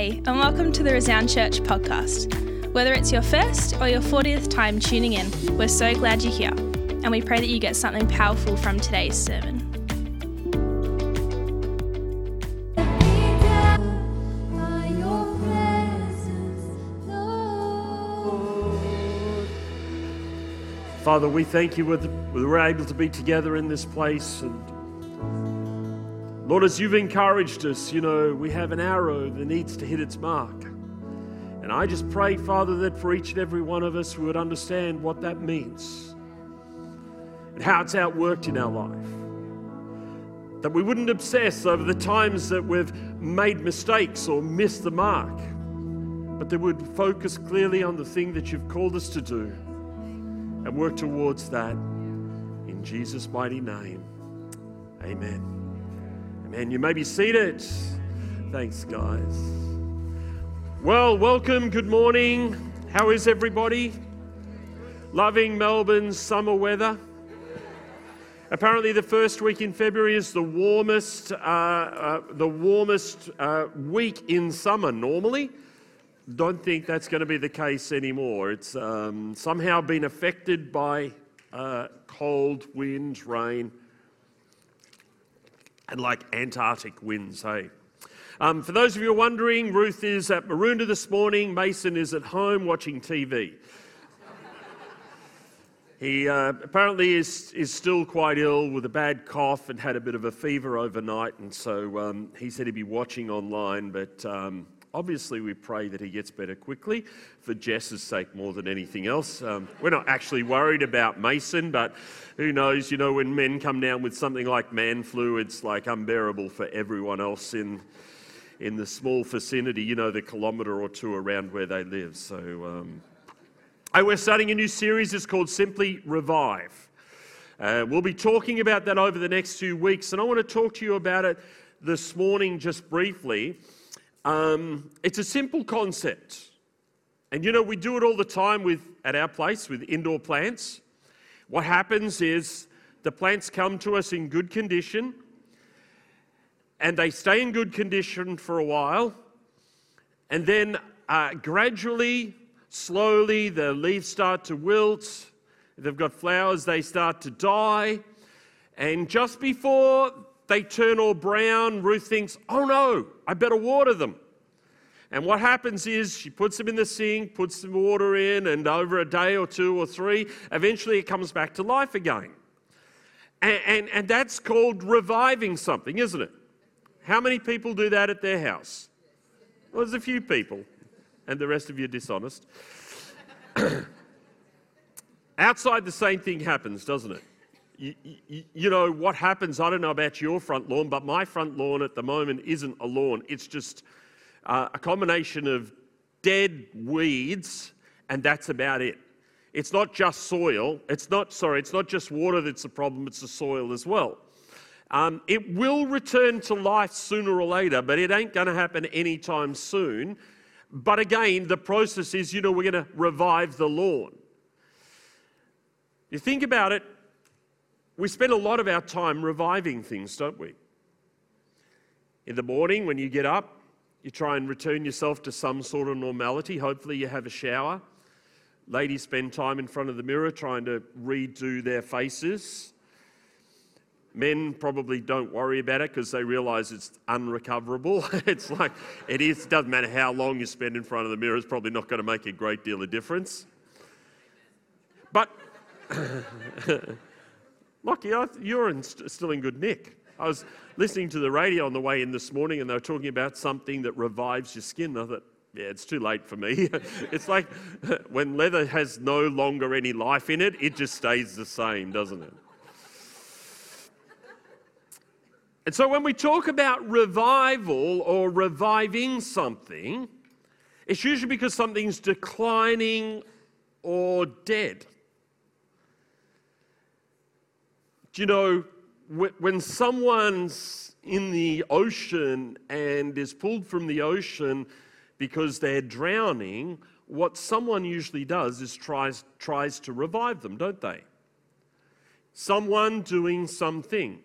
And welcome to the Resound Church podcast. Whether it's your first or your 40th time tuning in, we're so glad you're here, and we pray that you get something powerful from today's sermon. Father, we thank you that we're able to be together in this place. And Lord, as you've encouraged us, you know, we have an arrow that needs to hit its mark. And I just pray, Father, that for each and every one of us, we would understand what that means and how it's outworked in our life. That we wouldn't obsess over the times that we've made mistakes or missed the mark, but that we'd focus clearly on the thing that you've called us to do and work towards that in Jesus' mighty name. Amen. Amen. You may be seated. Thanks, guys. Well, welcome. Good morning. How is everybody? Loving Melbourne's summer weather? Apparently, the first week in February is the warmest, uh, uh, the warmest uh, week in summer normally don't think that's going to be the case anymore. It's um, somehow been affected by uh, cold winds, rain, and like Antarctic winds, hey? Um, for those of you wondering, Ruth is at Maroondah this morning, Mason is at home watching TV. he uh, apparently is, is still quite ill with a bad cough and had a bit of a fever overnight, and so um, he said he'd be watching online, but. Um, Obviously, we pray that he gets better quickly for Jess's sake more than anything else. Um, we're not actually worried about Mason, but who knows? You know, when men come down with something like man flu, it's like unbearable for everyone else in, in the small vicinity, you know, the kilometre or two around where they live. So, um, oh, we're starting a new series. It's called Simply Revive. Uh, we'll be talking about that over the next few weeks, and I want to talk to you about it this morning just briefly. Um, it's a simple concept. And you know, we do it all the time with, at our place with indoor plants. What happens is the plants come to us in good condition and they stay in good condition for a while. And then uh, gradually, slowly, the leaves start to wilt. They've got flowers, they start to die. And just before they turn all brown. Ruth thinks, oh no, I better water them. And what happens is she puts them in the sink, puts some water in, and over a day or two or three, eventually it comes back to life again. And, and, and that's called reviving something, isn't it? How many people do that at their house? Well, there's a few people, and the rest of you are dishonest. Outside, the same thing happens, doesn't it? You, you, know, what happens, I don't know about your front lawn, but my front lawn at the moment isn't a lawn. It's just uh, a combination of dead weeds, and that's about it. It's not just soil. It's not, sorry, it's not just water that's the problem, it's the soil as well. Um, it will return to life sooner or later, but it ain't going to happen anytime soon. But again, the process is, you know, we're going to revive the lawn. You think about it, we spend a lot of our time reviving things, don't we? In the morning, when you get up, you try and return yourself to some sort of normality. Hopefully, you have a shower. Ladies spend time in front of the mirror trying to redo their faces. Men probably don't worry about it because they realize it's unrecoverable. it's like it is, doesn't matter how long you spend in front of the mirror, it's probably not going to make a great deal of difference. But Lucky, you're in, still in good nick. I was listening to the radio on the way in this morning and they were talking about something that revives your skin. I thought, yeah, it's too late for me. it's like when leather has no longer any life in it, it just stays the same, doesn't it? And so when we talk about revival or reviving something, it's usually because something's declining or dead. You know, when someone's in the ocean and is pulled from the ocean because they're drowning, what someone usually does is tries, tries to revive them, don't they? Someone doing something.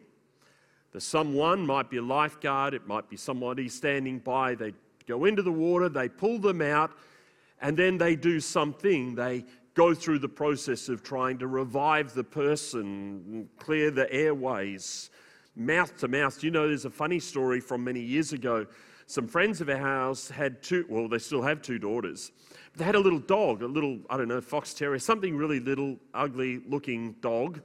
The someone might be a lifeguard, it might be somebody standing by, they go into the water, they pull them out, and then they do something. They go through the process of trying to revive the person, clear the airways, mouth to mouth. You know, there's a funny story from many years ago. Some friends of ours had two, well, they still have two daughters. They had a little dog, a little, I don't know, fox terrier, something really little, ugly looking dog.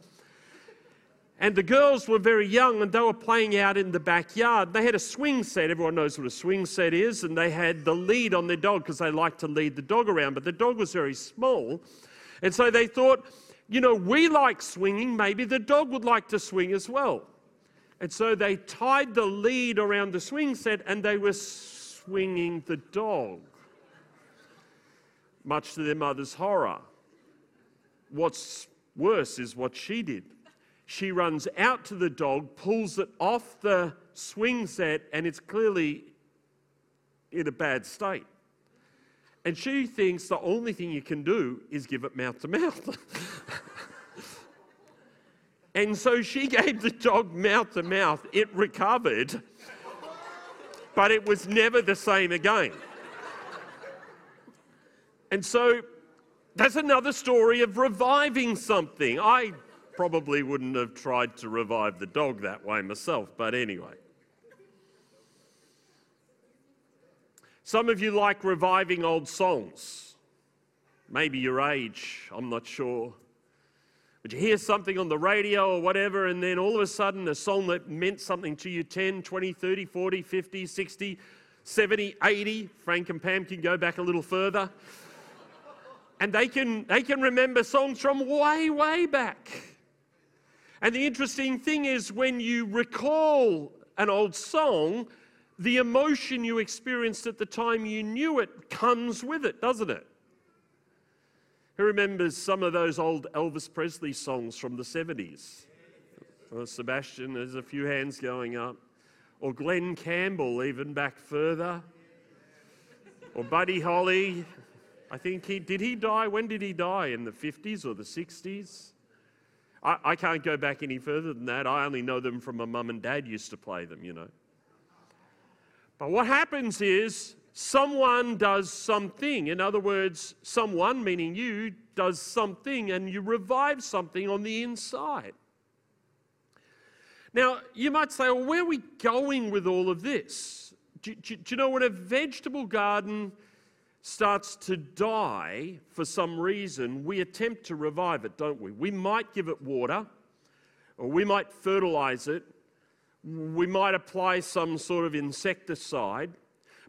And the girls were very young and they were playing out in the backyard. They had a swing set. Everyone knows what a swing set is. And they had the lead on their dog because they like to lead the dog around. But the dog was very small. And so they thought, you know, we like swinging. Maybe the dog would like to swing as well. And so they tied the lead around the swing set and they were swinging the dog, much to their mother's horror. What's worse is what she did. She runs out to the dog, pulls it off the swing set, and it's clearly in a bad state. And she thinks the only thing you can do is give it mouth to mouth. and so she gave the dog mouth to mouth. It recovered, but it was never the same again. And so that's another story of reviving something. I probably wouldn't have tried to revive the dog that way myself, but anyway. Some of you like reviving old songs. Maybe your age, I'm not sure. But you hear something on the radio or whatever, and then all of a sudden a song that meant something to you 10, 20, 30, 40, 50, 60, 70, 80. Frank and Pam can go back a little further. And they can, they can remember songs from way, way back. And the interesting thing is, when you recall an old song, the emotion you experienced at the time you knew it comes with it, doesn't it? Who remembers some of those old Elvis Presley songs from the 70s? Oh, Sebastian, there's a few hands going up. Or Glen Campbell, even back further. Or Buddy Holly. I think he did he die? When did he die? In the 50s or the 60s? I, I can't go back any further than that. I only know them from my mum and dad used to play them, you know. But what happens is someone does something. In other words, someone, meaning you, does something and you revive something on the inside. Now, you might say, well, where are we going with all of this? Do, do, do you know when a vegetable garden starts to die for some reason, we attempt to revive it, don't we? We might give it water, or we might fertilize it, we might apply some sort of insecticide.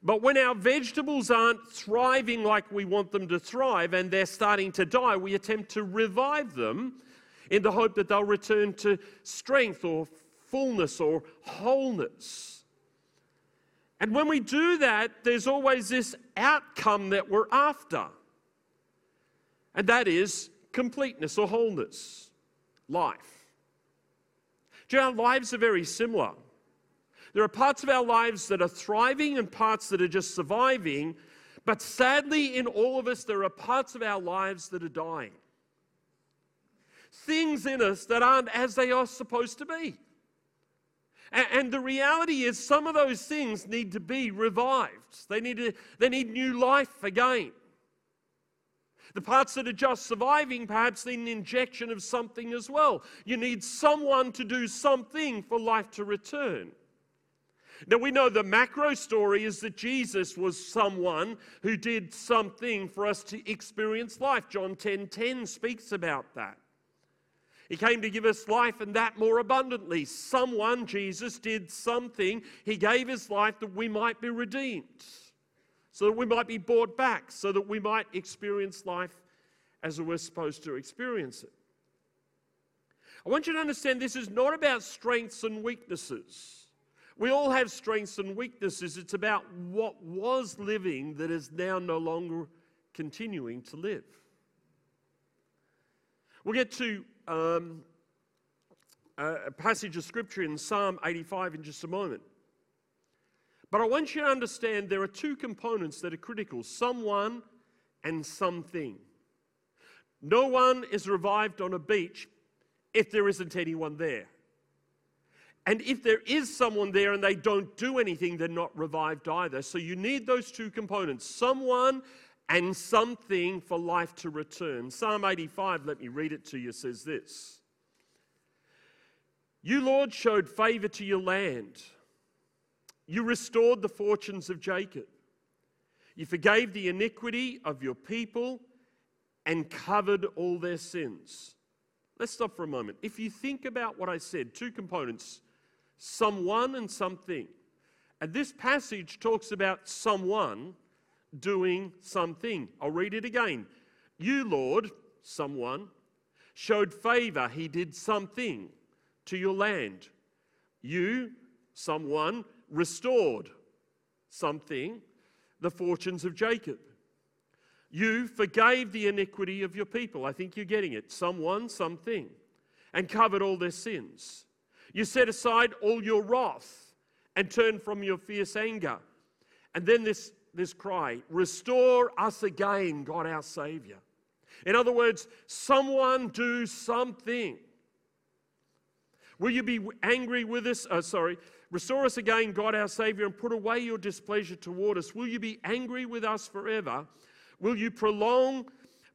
But when our vegetables aren't thriving like we want them to thrive and they're starting to die, we attempt to revive them in the hope that they'll return to strength or fullness or wholeness. And when we do that, there's always this outcome that we're after, and that is completeness or wholeness, life. Do you know, our lives are very similar. There are parts of our lives that are thriving and parts that are just surviving, but sadly, in all of us, there are parts of our lives that are dying. Things in us that aren't as they are supposed to be. And the reality is, some of those things need to be revived. They need, to, they need new life again. The parts that are just surviving perhaps need an injection of something as well. You need someone to do something for life to return. Now, we know the macro story is that Jesus was someone who did something for us to experience life. John 10 10 speaks about that. He came to give us life and that more abundantly. Someone, Jesus, did something. He gave his life that we might be redeemed, so that we might be bought back, so that we might experience life as we're supposed to experience it. I want you to understand this is not about strengths and weaknesses. We all have strengths and weaknesses. It's about what was living that is now no longer continuing to live. We'll get to um, a passage of scripture in Psalm 85 in just a moment. But I want you to understand there are two components that are critical someone and something. No one is revived on a beach if there isn't anyone there. And if there is someone there and they don't do anything, they're not revived either. So you need those two components someone and something for life to return. Psalm 85, let me read it to you, says this You, Lord, showed favor to your land, you restored the fortunes of Jacob, you forgave the iniquity of your people and covered all their sins. Let's stop for a moment. If you think about what I said, two components someone and something. And this passage talks about someone doing something. I'll read it again. You, Lord, someone, showed favor. He did something to your land. You, someone, restored something, the fortunes of Jacob. You forgave the iniquity of your people. I think you're getting it. Someone, something, and covered all their sins. You set aside all your wrath and turned from your fierce anger. And then this, this cry Restore us again, God our Savior. In other words, someone do something. Will you be angry with us? Uh, sorry. Restore us again, God our Savior, and put away your displeasure toward us. Will you be angry with us forever? Will you prolong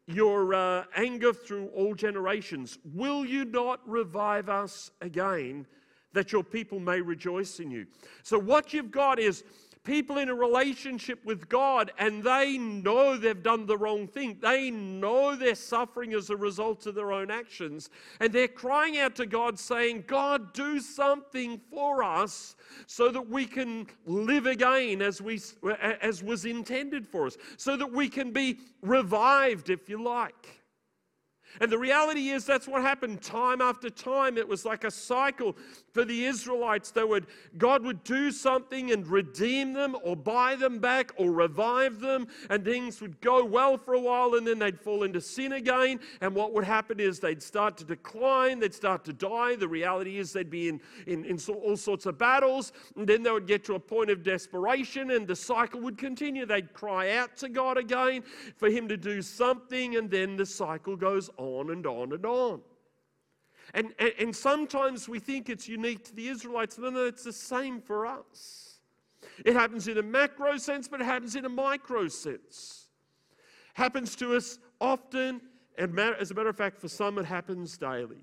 your uh, anger through all generations. Will you not revive us again that your people may rejoice in you? So, what you've got is people in a relationship with God and they know they've done the wrong thing. They know they're suffering as a result of their own actions. And they're crying out to God, saying, God, do something for us so that we can live again as, we, as was intended for us, so that we can be revived, if you like. And the reality is that's what happened time after time. It was like a cycle for the Israelites. They would, God would do something and redeem them or buy them back or revive them, and things would go well for a while, and then they'd fall into sin again. And what would happen is they'd start to decline, they'd start to die. The reality is they'd be in, in, in all sorts of battles, and then they would get to a point of desperation, and the cycle would continue. They'd cry out to God again for Him to do something, and then the cycle goes on on and on and on. And, and, and sometimes we think it's unique to the Israelites. No, no, it's the same for us. It happens in a macro sense, but it happens in a micro sense. Happens to us often, and as a matter of fact, for some, it happens daily.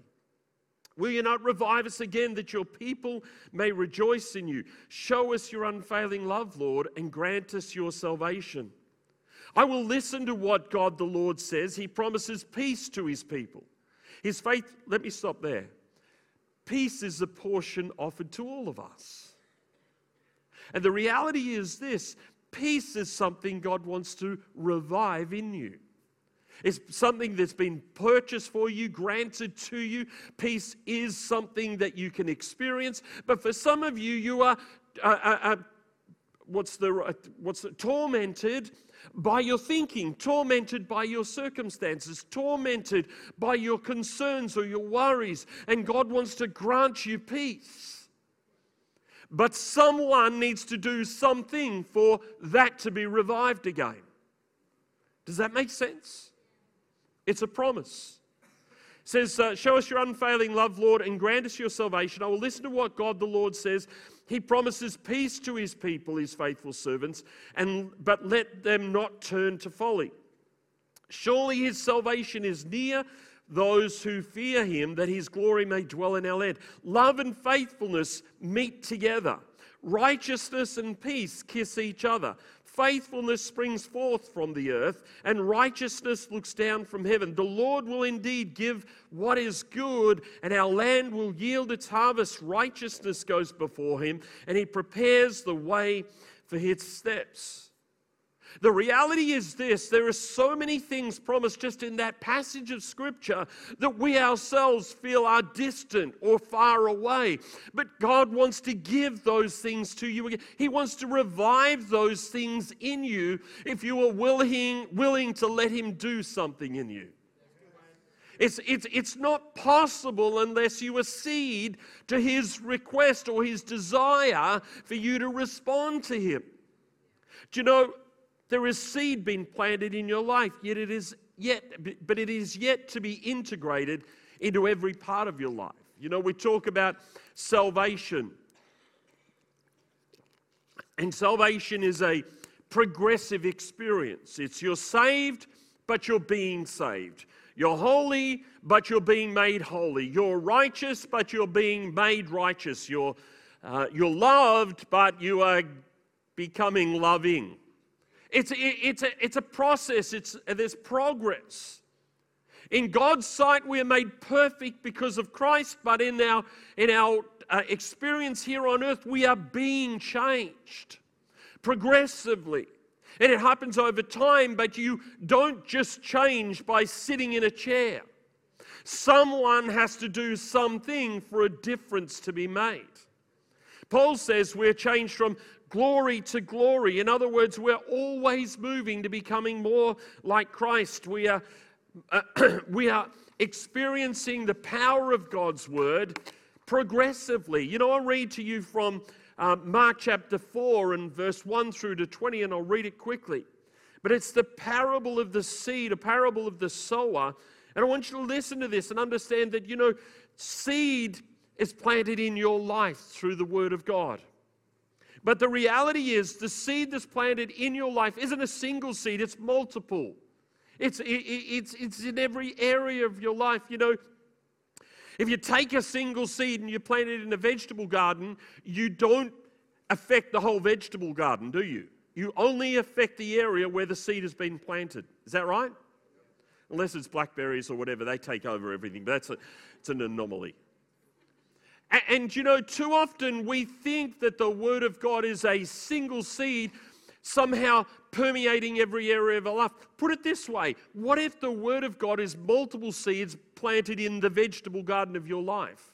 Will you not revive us again that your people may rejoice in you? Show us your unfailing love, Lord, and grant us your salvation. I will listen to what God the Lord says. He promises peace to his people. His faith, let me stop there. Peace is a portion offered to all of us. And the reality is this peace is something God wants to revive in you. It's something that's been purchased for you, granted to you. Peace is something that you can experience. But for some of you, you are uh, uh, uh, what's the what's the, tormented by your thinking, tormented by your circumstances, tormented by your concerns or your worries, and God wants to grant you peace. But someone needs to do something for that to be revived again. Does that make sense? It's a promise. It says, uh, Show us your unfailing love, Lord, and grant us your salvation. I will listen to what God the Lord says. He promises peace to his people, his faithful servants, and, but let them not turn to folly. Surely his salvation is near those who fear him, that his glory may dwell in our land. Love and faithfulness meet together. Righteousness and peace kiss each other. Faithfulness springs forth from the earth, and righteousness looks down from heaven. The Lord will indeed give what is good, and our land will yield its harvest. Righteousness goes before him, and he prepares the way for his steps. The reality is this there are so many things promised just in that passage of Scripture that we ourselves feel are distant or far away. But God wants to give those things to you again. He wants to revive those things in you if you are willing, willing to let Him do something in you. It's, it's, it's not possible unless you accede to his request or his desire for you to respond to him. Do you know, there is seed being planted in your life, yet it is yet, but it is yet to be integrated into every part of your life. You know, we talk about salvation. And salvation is a progressive experience. It's you're saved, but you're being saved. You're holy, but you're being made holy. You're righteous, but you're being made righteous. You're, uh, you're loved, but you are becoming loving. It's, it, it's, a, it's a process, it's, there's progress. In God's sight, we are made perfect because of Christ, but in our, in our uh, experience here on earth, we are being changed progressively. And it happens over time, but you don't just change by sitting in a chair. Someone has to do something for a difference to be made. Paul says we're changed from glory to glory. In other words, we're always moving to becoming more like Christ. We are, uh, we are experiencing the power of God's word progressively. You know, I'll read to you from uh, Mark chapter 4 and verse 1 through to 20, and I'll read it quickly. But it's the parable of the seed, a parable of the sower. And I want you to listen to this and understand that, you know, seed is planted in your life through the Word of God. But the reality is, the seed that's planted in your life isn't a single seed, it's multiple. It's, it, it's, it's in every area of your life. You know, if you take a single seed and you plant it in a vegetable garden, you don't affect the whole vegetable garden, do you? You only affect the area where the seed has been planted. Is that right? Unless it's blackberries or whatever, they take over everything. But that's a, it's an anomaly. And, and you know, too often we think that the Word of God is a single seed somehow permeating every area of our life. Put it this way what if the Word of God is multiple seeds planted in the vegetable garden of your life?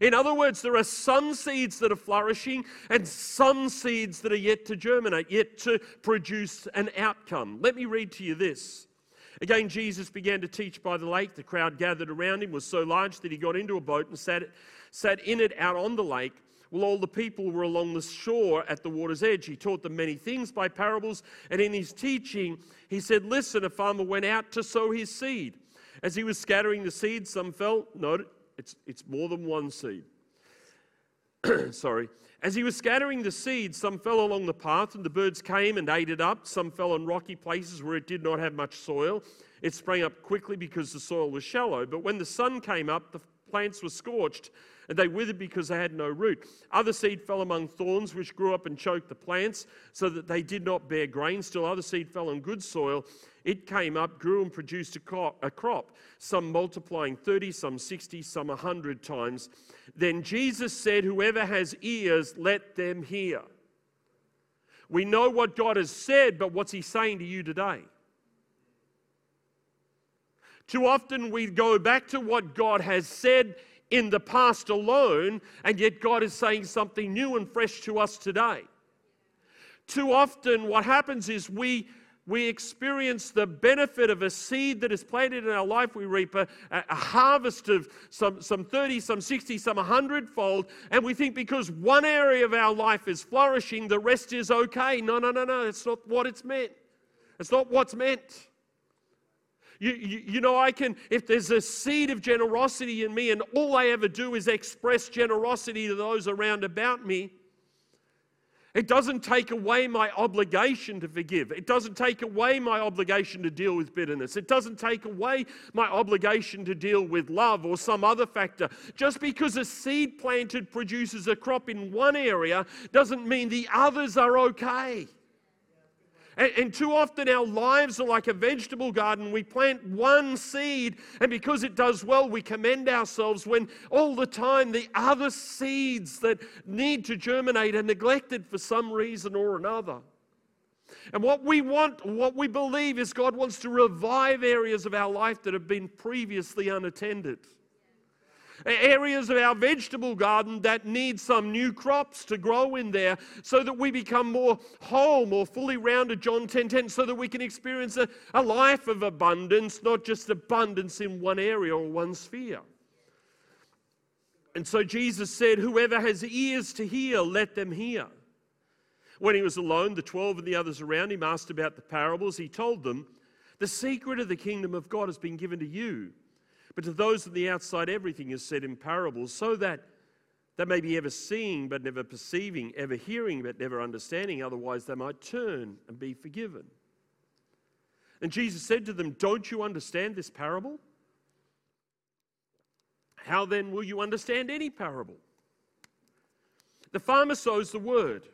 In other words, there are some seeds that are flourishing and some seeds that are yet to germinate, yet to produce an outcome. Let me read to you this. Again, Jesus began to teach by the lake. The crowd gathered around him was so large that he got into a boat and sat, sat in it out on the lake well, all the people were along the shore at the water's edge. He taught them many things by parables, and in his teaching, he said, Listen, a farmer went out to sow his seed. As he was scattering the seed, some fell. No, it's, it's more than one seed. Sorry. As he was scattering the seed, some fell along the path, and the birds came and ate it up. Some fell on rocky places where it did not have much soil. It sprang up quickly because the soil was shallow. But when the sun came up, the plants were scorched and they withered because they had no root. Other seed fell among thorns, which grew up and choked the plants, so that they did not bear grain. Still, other seed fell on good soil. It came up, grew, and produced a crop, some multiplying 30, some 60, some 100 times. Then Jesus said, Whoever has ears, let them hear. We know what God has said, but what's He saying to you today? Too often we go back to what God has said in the past alone, and yet God is saying something new and fresh to us today. Too often, what happens is we we experience the benefit of a seed that is planted in our life. We reap a, a, harvest of some, some 30, some 60, some 100 fold. And we think because one area of our life is flourishing, the rest is okay. No, no, no, no. That's not what it's meant. It's not what's meant. You, you, you, know, I can, if there's a seed of generosity in me and all I ever do is express generosity to those around about me, it doesn't take away my obligation to forgive. It doesn't take away my obligation to deal with bitterness. It doesn't take away my obligation to deal with love or some other factor. Just because a seed planted produces a crop in one area doesn't mean the others are okay. And, and, too often our lives are like a vegetable garden. We plant one seed, and because it does well, we commend ourselves when all the time the other seeds that need to germinate are neglected for some reason or another. And what we want, what we believe is God wants to revive areas of our life that have been previously unattended areas of our vegetable garden that need some new crops to grow in there so that we become more whole, more fully rounded, John 10 10, so that we can experience a, a life of abundance, not just abundance in one area or one sphere. And so Jesus said, Whoever has ears to hear, let them hear. When he was alone, the 12 and the others around him asked about the parables. He told them, The secret of the kingdom of God has been given to you But to those on the outside, everything is said in parables, so that they may be ever seeing but never perceiving, ever hearing but never understanding, otherwise they might turn and be forgiven. And Jesus said to them, Don't you understand this parable? How then will you understand any parable? The farmer sows the word.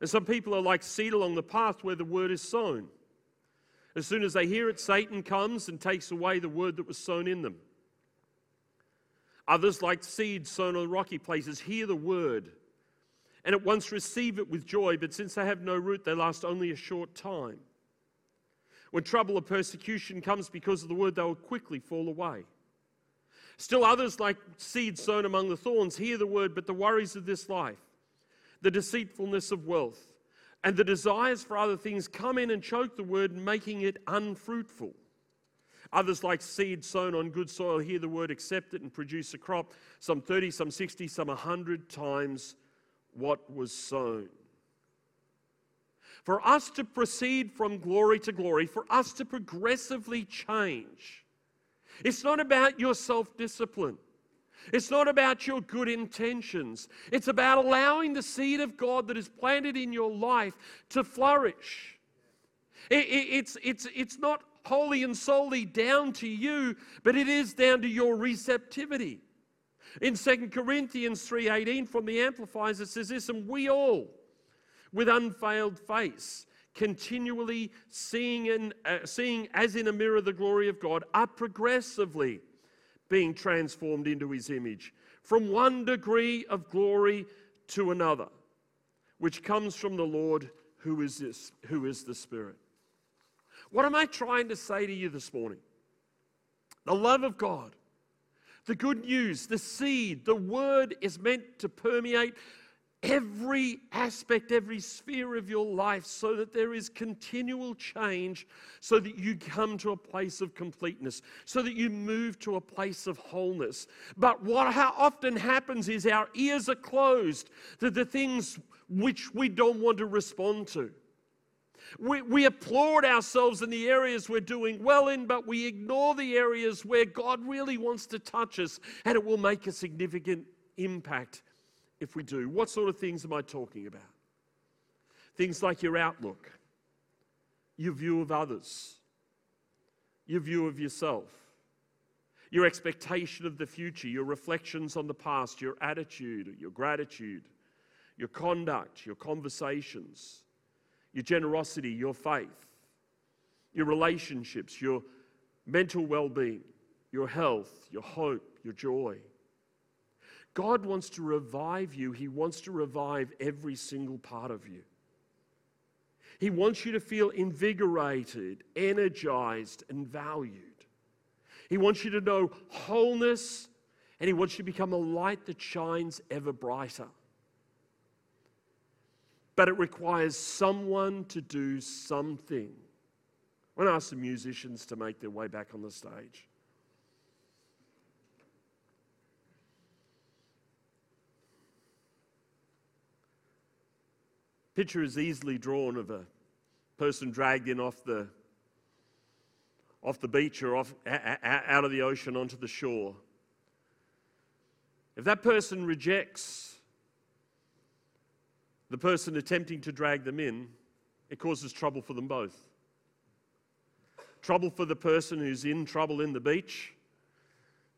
And some people are like seed along the path where the word is sown. As soon as they hear it, Satan comes and takes away the word that was sown in them. Others, like seeds sown on rocky places, hear the word and at once receive it with joy, but since they have no root, they last only a short time. When trouble or persecution comes because of the word, they will quickly fall away. Still, others, like seeds sown among the thorns, hear the word, but the worries of this life, the deceitfulness of wealth, and the desires for other things come in and choke the word, making it unfruitful. Others, like seed sown on good soil, hear the word, accept it, and produce a crop, some 30, some 60, some 100 times what was sown. For us to proceed from glory to glory, for us to progressively change, it's not about your self discipline. It's not about your good intentions. It's about allowing the seed of God that is planted in your life to flourish. It, it, it's, it's, it's not wholly and solely down to you, but it is down to your receptivity. In 2 Corinthians 3:18 from the Amplifiers it says this, and we all with unveiled face, continually seeing, and, uh, seeing as in a mirror the glory of God, are progressively being transformed into his image from one degree of glory to another, which comes from the Lord who is, this, who is the Spirit. What am I trying to say to you this morning? The love of God, the good news, the seed, the word is meant to permeate every aspect, every sphere of your life, so that there is continual change, so that you come to a place of completeness, so that you move to a place of wholeness. But what how often happens is our ears are closed to the things which we don't want to respond to. We, we applaud ourselves in the areas we're doing well in, but we ignore the areas where God really wants to touch us and it will make a significant impact if we do. What sort of things am I talking about? Things like your outlook, your view of others, your view of yourself, your expectation of the future, your reflections on the past, your attitude, your gratitude, your conduct, your conversations, your generosity, your faith, your relationships, your mental well being, your health, your hope, your joy. God wants to revive you, He wants to revive every single part of you. He wants you to feel invigorated, energized, and valued. He wants you to know wholeness, and He wants you to become a light that shines ever brighter. But it requires someone to do something. I want to ask the musicians to make their way back on the stage. Picture is easily drawn of a person dragged in off the, off the beach or off, out of the ocean onto the shore. If that person rejects the person attempting to drag them in, it causes trouble for them both. Trouble for the person who's in trouble in the beach,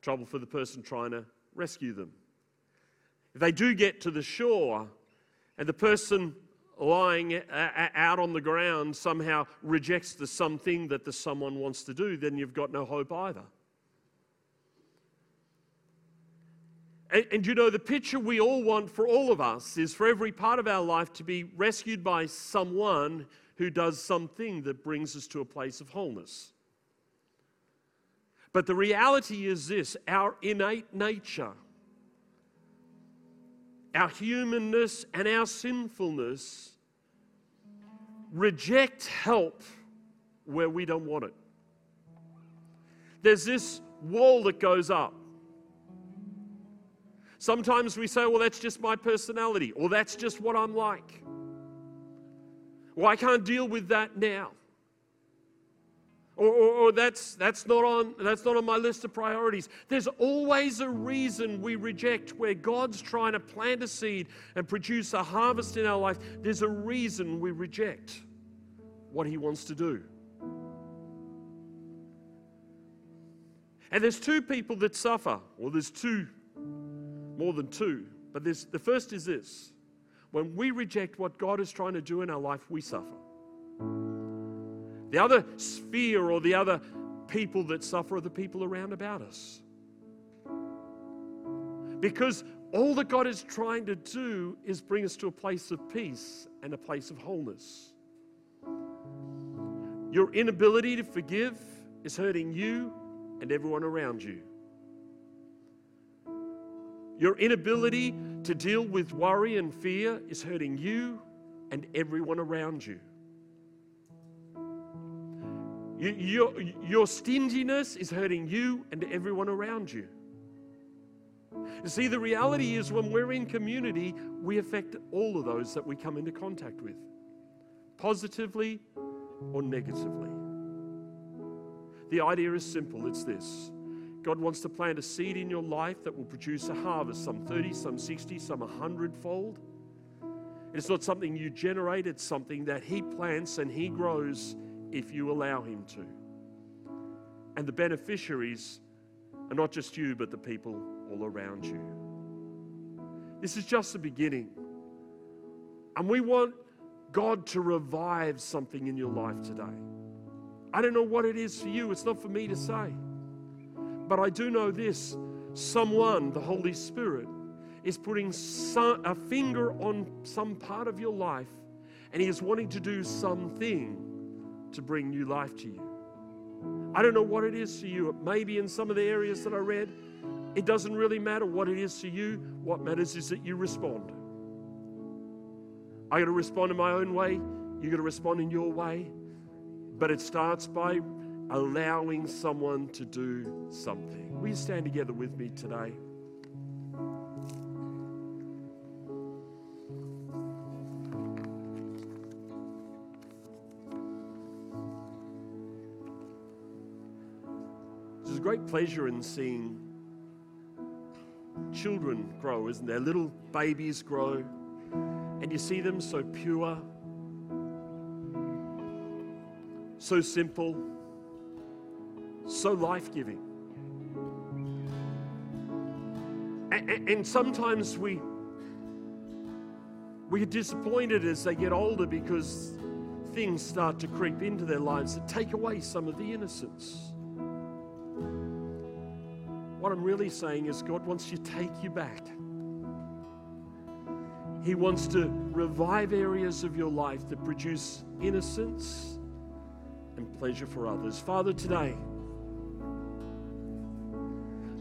trouble for the person trying to rescue them. If they do get to the shore and the person lying uh, uh, out on the ground somehow rejects the something that the someone wants to do, then you've got no hope either. And, and, you know, the picture we all want for all of us is for every part of our life to be rescued by someone who does something that brings us to a place of wholeness. But the reality is this our innate nature our humanness and our sinfulness reject help where we don't want it. There's this wall that goes up. Sometimes we say, well, that's just my personality, or that's just what I'm like. Well, I can't deal with that now. Or, or, or, that's, that's, not on, that's not on my list of priorities. There's always a reason we reject where God's trying to plant a seed and produce a harvest in our life. There's a reason we reject what He wants to do. And there's two people that suffer. Well, there's two, more than two. But there's, the first is this when we reject what God is trying to do in our life, we suffer. The other sphere or the other people that suffer are the people around about us. Because all that God is trying to do is bring us to a place of peace and a place of wholeness. Your inability to forgive is hurting you and everyone around you. Your inability to deal with worry and fear is hurting you and everyone around you. Your, your stinginess is hurting you and everyone around you. You see, the reality is when we're in community, we affect all of those that we come into contact with, positively or negatively. The idea is simple it's this God wants to plant a seed in your life that will produce a harvest, some 30, some 60, some 100 fold. It's not something you generate, it's something that He plants and He grows if you allow Him to. And the beneficiaries are not just you, but the people all around you. This is just the beginning. And we want God to revive something in your life today. I don't know what it is for you, it's not for me to say. But I do know this someone, the Holy Spirit, is putting some, a finger on some part of your life and He is wanting to do something to bring new life to you. I don't know what it is to you. It may be in some of the areas that I read. It doesn't really matter what it is to you. What matters is that you respond. I got to respond in my own way. You got to respond in your way. But it starts by allowing someone to do something. Will you stand together with me today? Great pleasure in seeing children grow, isn't there? Little babies grow, and you see them so pure, so simple, so life giving. And, and, sometimes we we get disappointed as they get older because things start to creep into their lives that take away some of the innocence. What I'm really saying is, God wants to take you back. He wants to revive areas of your life that produce innocence and pleasure for others. Father, today,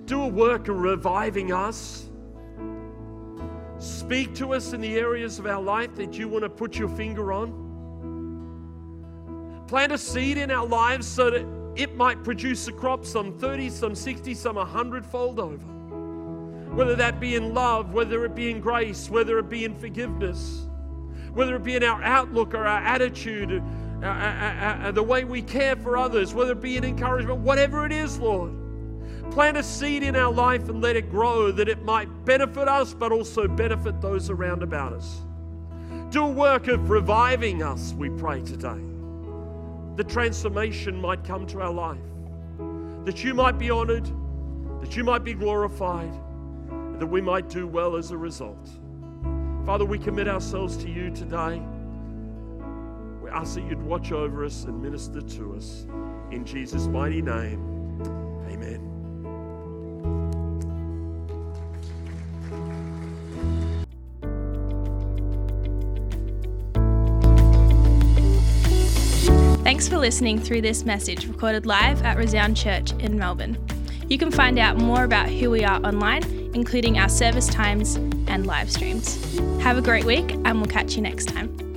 do a work of reviving us. Speak to us in the areas of our life that you want to put your finger on. Plant a seed in our lives so that it might produce a crop some 30, some 60, some 100 fold over. Whether that be in love, whether it be in grace, whether it be in forgiveness, whether it be in our outlook or our attitude, uh, uh, uh, the way we care for others, whether it be in encouragement, whatever it is, Lord. Plant a seed in our life and let it grow that it might benefit us but also benefit those around about us. Do a work of reviving us, we pray today the transformation might come to our life, that you might be honored, that you might be glorified, and that we might do well as a result. Father, we commit ourselves to you today. We ask that you'd watch over us and minister to us. In Jesus' mighty name, Thanks for listening through this message recorded live at Resound Church in Melbourne. You can find out more about who we are online, including our service times and live streams. Have a great week, and we'll catch you next time.